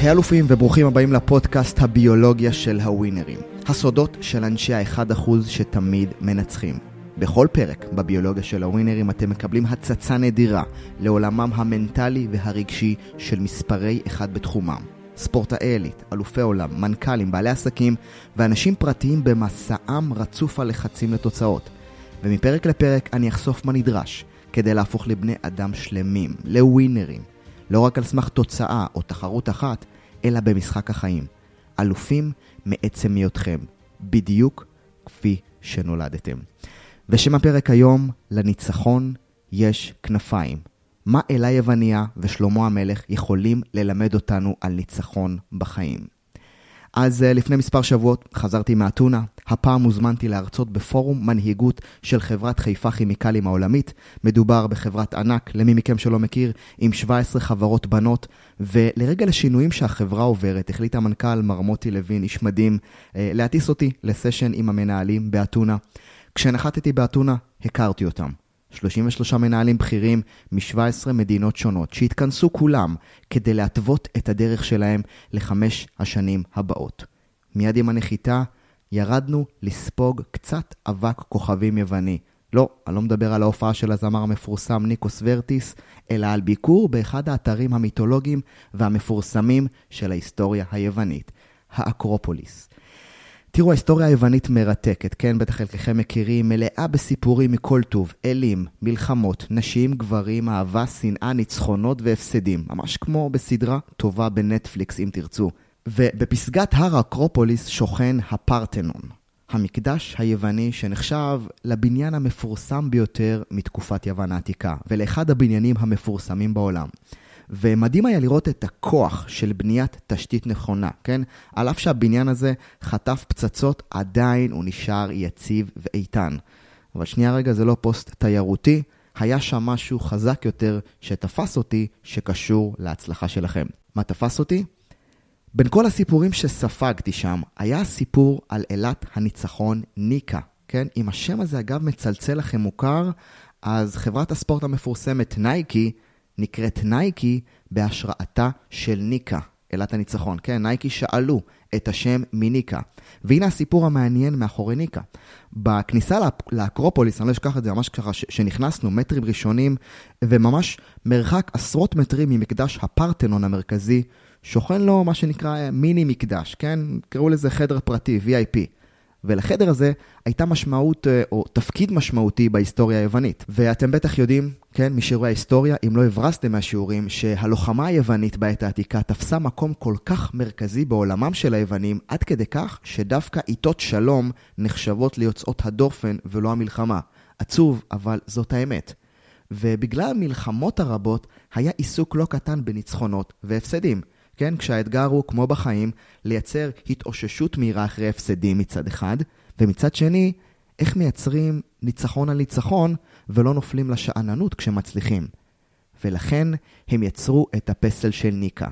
היי אלופים וברוכים הבאים לפודקאסט הביולוגיה של הווינרים. הסודות של אנשי ה-1% שתמיד מנצחים. בכל פרק בביולוגיה של הווינרים אתם מקבלים הצצה נדירה לעולמם המנטלי והרגשי של מספרי אחד בתחומם. ספורטאי עילית, אלופי עולם, מנכ"לים, בעלי עסקים ואנשים פרטיים במסעם רצוף הלחצים לתוצאות. ומפרק לפרק אני אחשוף מה נדרש כדי להפוך לבני אדם שלמים, לווינרים. לא רק על סמך תוצאה או תחרות אחת, אלא במשחק החיים. אלופים מעצם היותכם, בדיוק כפי שנולדתם. ושם הפרק היום, לניצחון יש כנפיים. מה אלה יווניה ושלמה המלך יכולים ללמד אותנו על ניצחון בחיים? אז אה, לפני מספר שבועות חזרתי מאתונה, הפעם הוזמנתי להרצות בפורום מנהיגות של חברת חיפה כימיקלים העולמית. מדובר בחברת ענק, למי מכם שלא מכיר, עם 17 חברות בנות, ולרגע לשינויים שהחברה עוברת, החליט המנכ"ל מר מוטי לוין, איש מדהים, אה, להטיס אותי לסשן עם המנהלים באתונה. כשנחתתי באתונה, הכרתי אותם. 33 מנהלים בכירים מ-17 מדינות שונות, שהתכנסו כולם כדי להתוות את הדרך שלהם לחמש השנים הבאות. מיד עם הנחיתה ירדנו לספוג קצת אבק כוכבים יווני. לא, אני לא מדבר על ההופעה של הזמר המפורסם ניקוס ורטיס, אלא על ביקור באחד האתרים המיתולוגיים והמפורסמים של ההיסטוריה היוונית, האקרופוליס. תראו, ההיסטוריה היוונית מרתקת, כן? בטח חלקכם מכירים, מלאה בסיפורים מכל טוב, אלים, מלחמות, נשים, גברים, אהבה, שנאה, ניצחונות והפסדים. ממש כמו בסדרה טובה בנטפליקס, אם תרצו. ובפסגת הר האקרופוליס שוכן הפרתנון, המקדש היווני שנחשב לבניין המפורסם ביותר מתקופת יוון העתיקה, ולאחד הבניינים המפורסמים בעולם. ומדהים היה לראות את הכוח של בניית תשתית נכונה, כן? על אף שהבניין הזה חטף פצצות, עדיין הוא נשאר יציב ואיתן. אבל שנייה רגע, זה לא פוסט תיירותי, היה שם משהו חזק יותר שתפס אותי, שקשור להצלחה שלכם. מה תפס אותי? בין כל הסיפורים שספגתי שם, היה סיפור על אלת הניצחון ניקה, כן? אם השם הזה אגב מצלצל לכם מוכר, אז חברת הספורט המפורסמת נייקי נקראת נייקי בהשראתה של ניקה, אלת הניצחון. כן, נייקי שאלו את השם מניקה. והנה הסיפור המעניין מאחורי ניקה. בכניסה לאקרופוליס, אני לא אשכח את זה, ממש ככה שנכנסנו, מטרים ראשונים, וממש מרחק עשרות מטרים ממקדש הפרטנון המרכזי, שוכן לו מה שנקרא מיני מקדש, כן? קראו לזה חדר פרטי, VIP. ולחדר הזה הייתה משמעות אה, או תפקיד משמעותי בהיסטוריה היוונית. ואתם בטח יודעים, כן, משיעורי ההיסטוריה, אם לא הברזתם מהשיעורים, שהלוחמה היוונית בעת העתיקה תפסה מקום כל כך מרכזי בעולמם של היוונים, עד כדי כך שדווקא עיתות שלום נחשבות ליוצאות הדופן ולא המלחמה. עצוב, אבל זאת האמת. ובגלל המלחמות הרבות, היה עיסוק לא קטן בניצחונות והפסדים. כן? כשהאתגר הוא, כמו בחיים, לייצר התאוששות מהירה אחרי הפסדים מצד אחד, ומצד שני, איך מייצרים ניצחון על ניצחון ולא נופלים לשאננות כשמצליחים. ולכן הם יצרו את הפסל של ניקה.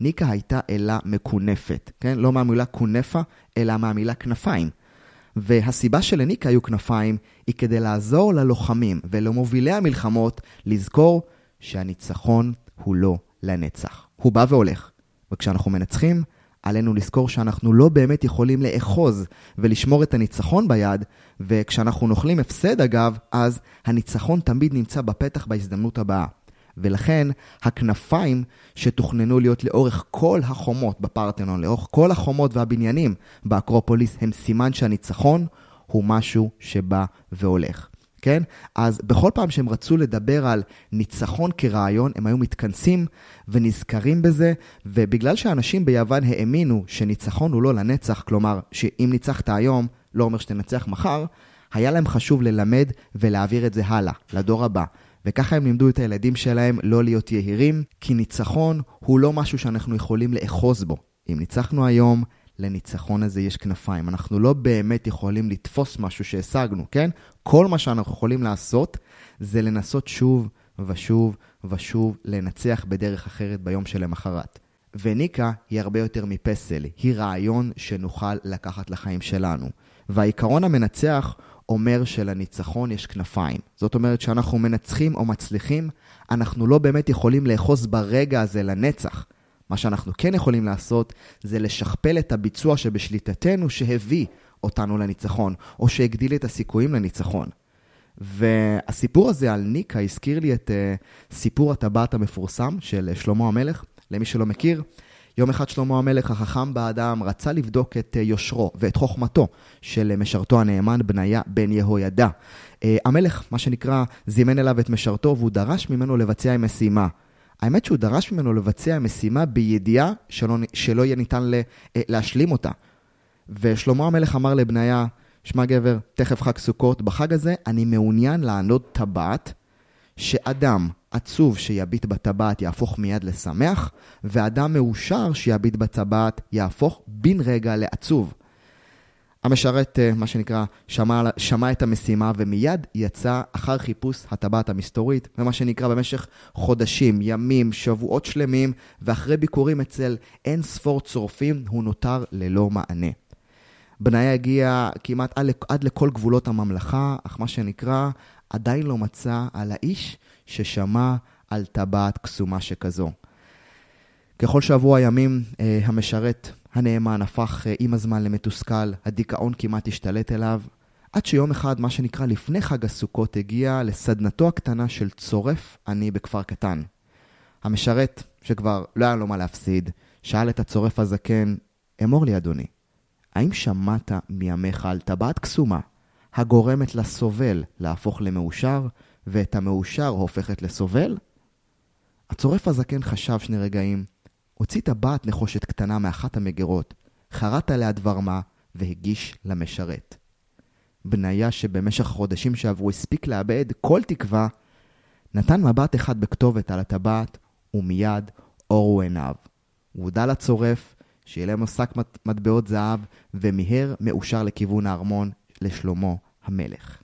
ניקה הייתה אלה מקונפת, כן? לא מהמילה קונפה, אלא מהמילה כנפיים. והסיבה שלניקה היו כנפיים היא כדי לעזור ללוחמים ולמובילי המלחמות לזכור שהניצחון הוא לא לנצח. הוא בא והולך. וכשאנחנו מנצחים, עלינו לזכור שאנחנו לא באמת יכולים לאחוז ולשמור את הניצחון ביד, וכשאנחנו נוכלים הפסד אגב, אז הניצחון תמיד נמצא בפתח בהזדמנות הבאה. ולכן הכנפיים שתוכננו להיות לאורך כל החומות בפרטנון, לאורך כל החומות והבניינים באקרופוליס, הם סימן שהניצחון הוא משהו שבא והולך. כן? אז בכל פעם שהם רצו לדבר על ניצחון כרעיון, הם היו מתכנסים ונזכרים בזה, ובגלל שאנשים ביוון האמינו שניצחון הוא לא לנצח, כלומר, שאם ניצחת היום, לא אומר שתנצח מחר, היה להם חשוב ללמד ולהעביר את זה הלאה, לדור הבא. וככה הם לימדו את הילדים שלהם לא להיות יהירים, כי ניצחון הוא לא משהו שאנחנו יכולים לאחוז בו. אם ניצחנו היום, לניצחון הזה יש כנפיים. אנחנו לא באמת יכולים לתפוס משהו שהשגנו, כן? כל מה שאנחנו יכולים לעשות זה לנסות שוב ושוב ושוב לנצח בדרך אחרת ביום שלמחרת. וניקה היא הרבה יותר מפסל, היא רעיון שנוכל לקחת לחיים שלנו. והעיקרון המנצח אומר שלניצחון יש כנפיים. זאת אומרת שאנחנו מנצחים או מצליחים, אנחנו לא באמת יכולים לאחוז ברגע הזה לנצח. מה שאנחנו כן יכולים לעשות זה לשכפל את הביצוע שבשליטתנו שהביא אותנו לניצחון, או שהגדיל את הסיכויים לניצחון. והסיפור הזה על ניקה הזכיר לי את uh, סיפור הטבעת המפורסם של שלמה המלך. למי שלא מכיר, יום אחד שלמה המלך החכם באדם רצה לבדוק את uh, יושרו ואת חוכמתו של משרתו הנאמן בניה בן יהוידע. Uh, המלך, מה שנקרא, זימן אליו את משרתו והוא דרש ממנו לבצע משימה. האמת שהוא דרש ממנו לבצע משימה בידיעה שלא, שלא יהיה ניתן לה, להשלים אותה. ושלמה המלך אמר לבניה, שמע גבר, תכף חג סוכות, בחג הזה אני מעוניין לענוד טבעת, שאדם עצוב שיביט בטבעת יהפוך מיד לשמח, ואדם מאושר שיביט בטבעת יהפוך בן רגע לעצוב. המשרת, אה, מה שנקרא, שמע, שמע את המשימה ומיד יצא אחר חיפוש הטבעת המסתורית, ומה שנקרא במשך חודשים, ימים, שבועות שלמים, ואחרי ביקורים אצל אין ספור צורפים, הוא נותר ללא מענה. בניה הגיע כמעט עד, לכל גבולות הממלכה, אך מה שנקרא, עדיין לא מצא על האיש ששמע על טבעת קסומה שכזו. ככל שעברו הימים, אה, המשרת הנאמן הפך אה, עם הזמן למתוסכל, הדיכאון כמעט השתלט אליו, עד שיום אחד, מה שנקרא לפני חג הסוכות, הגיע לסדנתו הקטנה של צורף עני בכפר קטן. המשרת, שכבר לא היה לו מה להפסיד, שאל את הצורף הזקן, אמור לי אדוני, האם שמעת מימיך על טבעת קסומה הגורמת לסובל להפוך למאושר, ואת המאושר הופכת לסובל? הצורף הזקן חשב שני רגעים, הוציא טבעת נחושת קטנה מאחת המגירות, חרט עליה דבר מה, והגיש למשרת. בניה שבמשך החודשים שעברו הספיק לאבד כל תקווה, נתן מבט אחד בכתובת על הטבעת, ומיד אורו עיניו. הוא הודה לצורף שיהיה לו שק מטבעות זהב, ומיהר מאושר לכיוון הארמון לשלמה המלך.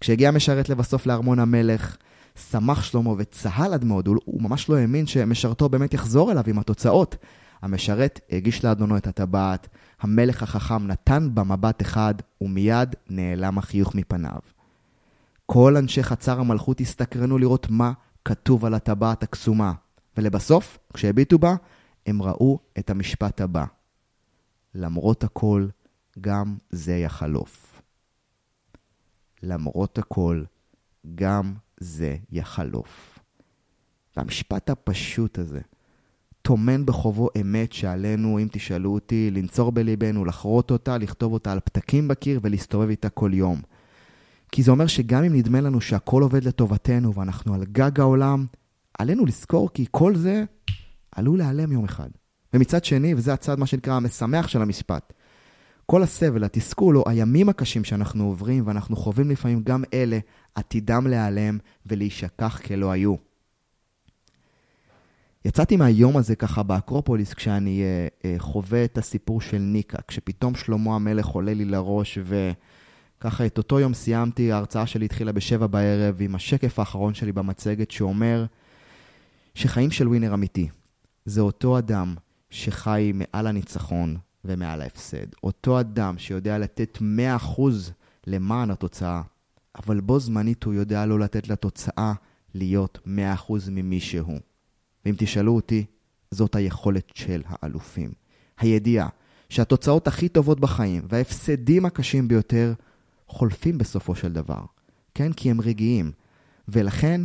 כשהגיע המשרת לבסוף לארמון המלך, שמח שלמה וצהל עד מאוד, הוא, הוא ממש לא האמין שמשרתו באמת יחזור אליו עם התוצאות. המשרת הגיש לאדונו את הטבעת, המלך החכם נתן בה מבט אחד, ומיד נעלם החיוך מפניו. כל אנשי חצר המלכות הסתקרנו לראות מה כתוב על הטבעת הקסומה, ולבסוף, כשהביטו בה, הם ראו את המשפט הבא: למרות הכל, גם זה יחלוף. למרות הכל, גם זה יחלוף. והמשפט הפשוט הזה טומן בחובו אמת שעלינו, אם תשאלו אותי, לנצור בליבנו, לחרות אותה, לכתוב אותה על פתקים בקיר ולהסתובב איתה כל יום. כי זה אומר שגם אם נדמה לנו שהכל עובד לטובתנו ואנחנו על גג העולם, עלינו לזכור כי כל זה עלול להיעלם יום אחד. ומצד שני, וזה הצד מה שנקרא המשמח של המשפט, כל הסבל, התסכול או הימים הקשים שאנחנו עוברים ואנחנו חווים לפעמים גם אלה, עתידם להיעלם ולהישכח כלא היו. יצאתי מהיום הזה ככה באקרופוליס כשאני uh, uh, חווה את הסיפור של ניקה, כשפתאום שלמה המלך עולה לי לראש וככה את אותו יום סיימתי, ההרצאה שלי התחילה בשבע בערב עם השקף האחרון שלי במצגת שאומר שחיים של ווינר אמיתי זה אותו אדם שחי מעל הניצחון, ומעל ההפסד. אותו אדם שיודע לתת 100% למען התוצאה, אבל בו זמנית הוא יודע לא לתת לתוצאה להיות 100% ממי שהוא. ואם תשאלו אותי, זאת היכולת של האלופים. הידיעה שהתוצאות הכי טובות בחיים וההפסדים הקשים ביותר חולפים בסופו של דבר. כן? כי הם רגעיים. ולכן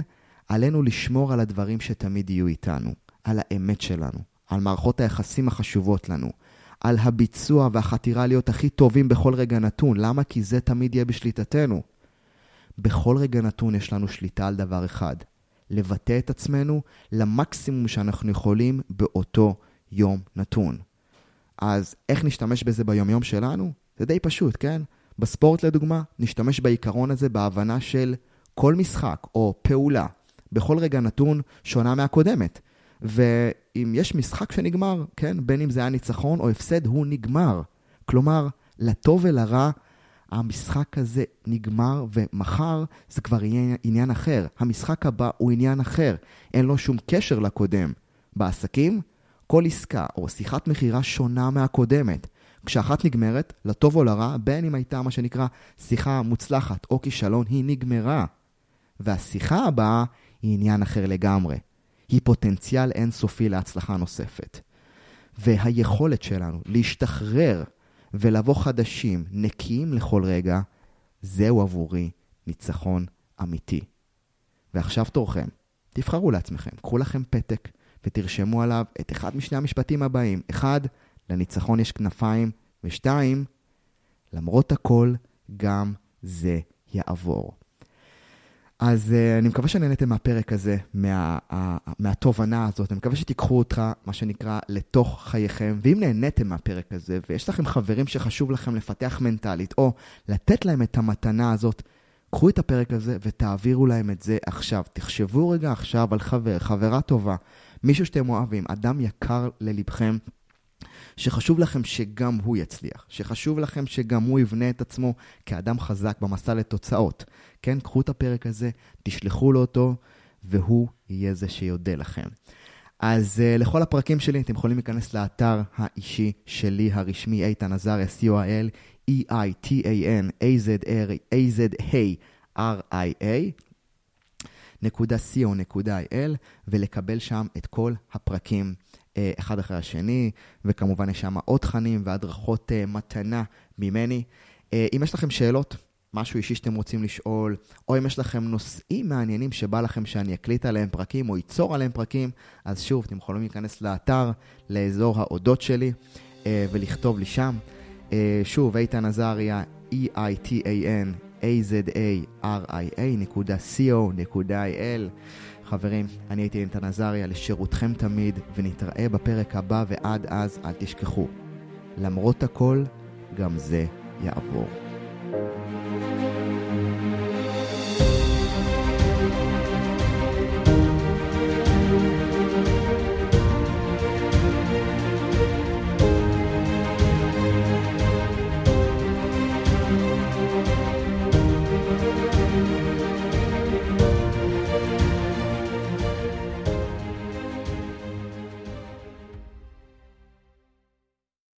עלינו לשמור על הדברים שתמיד יהיו איתנו, על האמת שלנו, על מערכות היחסים החשובות לנו, על הביצוע והחתירה להיות הכי טובים בכל רגע נתון. למה? כי זה תמיד יהיה בשליטתנו. בכל רגע נתון יש לנו שליטה על דבר אחד, לבטא את עצמנו למקסימום שאנחנו יכולים באותו יום נתון. אז איך נשתמש בזה ביומיום שלנו? זה די פשוט, כן? בספורט לדוגמה, נשתמש בעיקרון הזה בהבנה של כל משחק או פעולה בכל רגע נתון שונה מהקודמת. ואם יש משחק שנגמר, כן, בין אם זה היה ניצחון או הפסד, הוא נגמר. כלומר, לטוב ולרע, המשחק הזה נגמר, ומחר זה כבר יהיה עניין אחר. המשחק הבא הוא עניין אחר, אין לו שום קשר לקודם. בעסקים, כל עסקה או שיחת מכירה שונה מהקודמת. כשאחת נגמרת, לטוב או לרע, בין אם הייתה מה שנקרא שיחה מוצלחת או כישלון, היא נגמרה. והשיחה הבאה היא עניין אחר לגמרי. היא פוטנציאל אינסופי להצלחה נוספת. והיכולת שלנו להשתחרר ולבוא חדשים, נקיים לכל רגע, זהו עבורי ניצחון אמיתי. ועכשיו תורכם. תבחרו לעצמכם, קחו לכם פתק ותרשמו עליו את אחד משני המשפטים הבאים. אחד, לניצחון יש כנפיים, ושתיים, למרות הכל, גם זה יעבור. אז uh, אני מקווה שנהנתם מהפרק הזה, מה, uh, מהתובנה הזאת. אני מקווה שתיקחו אותך, מה שנקרא, לתוך חייכם. ואם נהניתם מהפרק הזה, ויש לכם חברים שחשוב לכם לפתח מנטלית, או לתת להם את המתנה הזאת, קחו את הפרק הזה ותעבירו להם את זה עכשיו. תחשבו רגע עכשיו על חבר, חברה טובה, מישהו שאתם אוהבים, אדם יקר ללבכם. שחשוב לכם שגם הוא יצליח, שחשוב לכם שגם הוא יבנה את עצמו כאדם חזק במסע לתוצאות. כן, קחו את הפרק הזה, תשלחו לו אותו, והוא יהיה זה שיודה לכם. אז uh, לכל הפרקים שלי אתם יכולים להיכנס לאתר האישי שלי הרשמי, איתן עזריה, co.il, e-i-t-a-n, a-z-r-a-r-i-a, נקודה co.il, ולקבל שם את כל הפרקים אחד אחרי השני, וכמובן יש שם עוד תכנים והדרכות אה, מתנה ממני. אה, אם יש לכם שאלות, משהו אישי שאתם רוצים לשאול, או אם יש לכם נושאים מעניינים שבא לכם שאני אקליט עליהם פרקים או איצור עליהם פרקים, אז שוב, אתם יכולים להיכנס לאתר, לאזור האודות שלי, ולכתוב לי שם. שוב, איתן עזריה, E-I-T-A-N, A-Z-A-R-I-A.co.il. חברים, אני הייתי איתן עזריה, לשירותכם תמיד, ונתראה בפרק הבא, ועד אז אל תשכחו. למרות הכל, גם זה יעבור.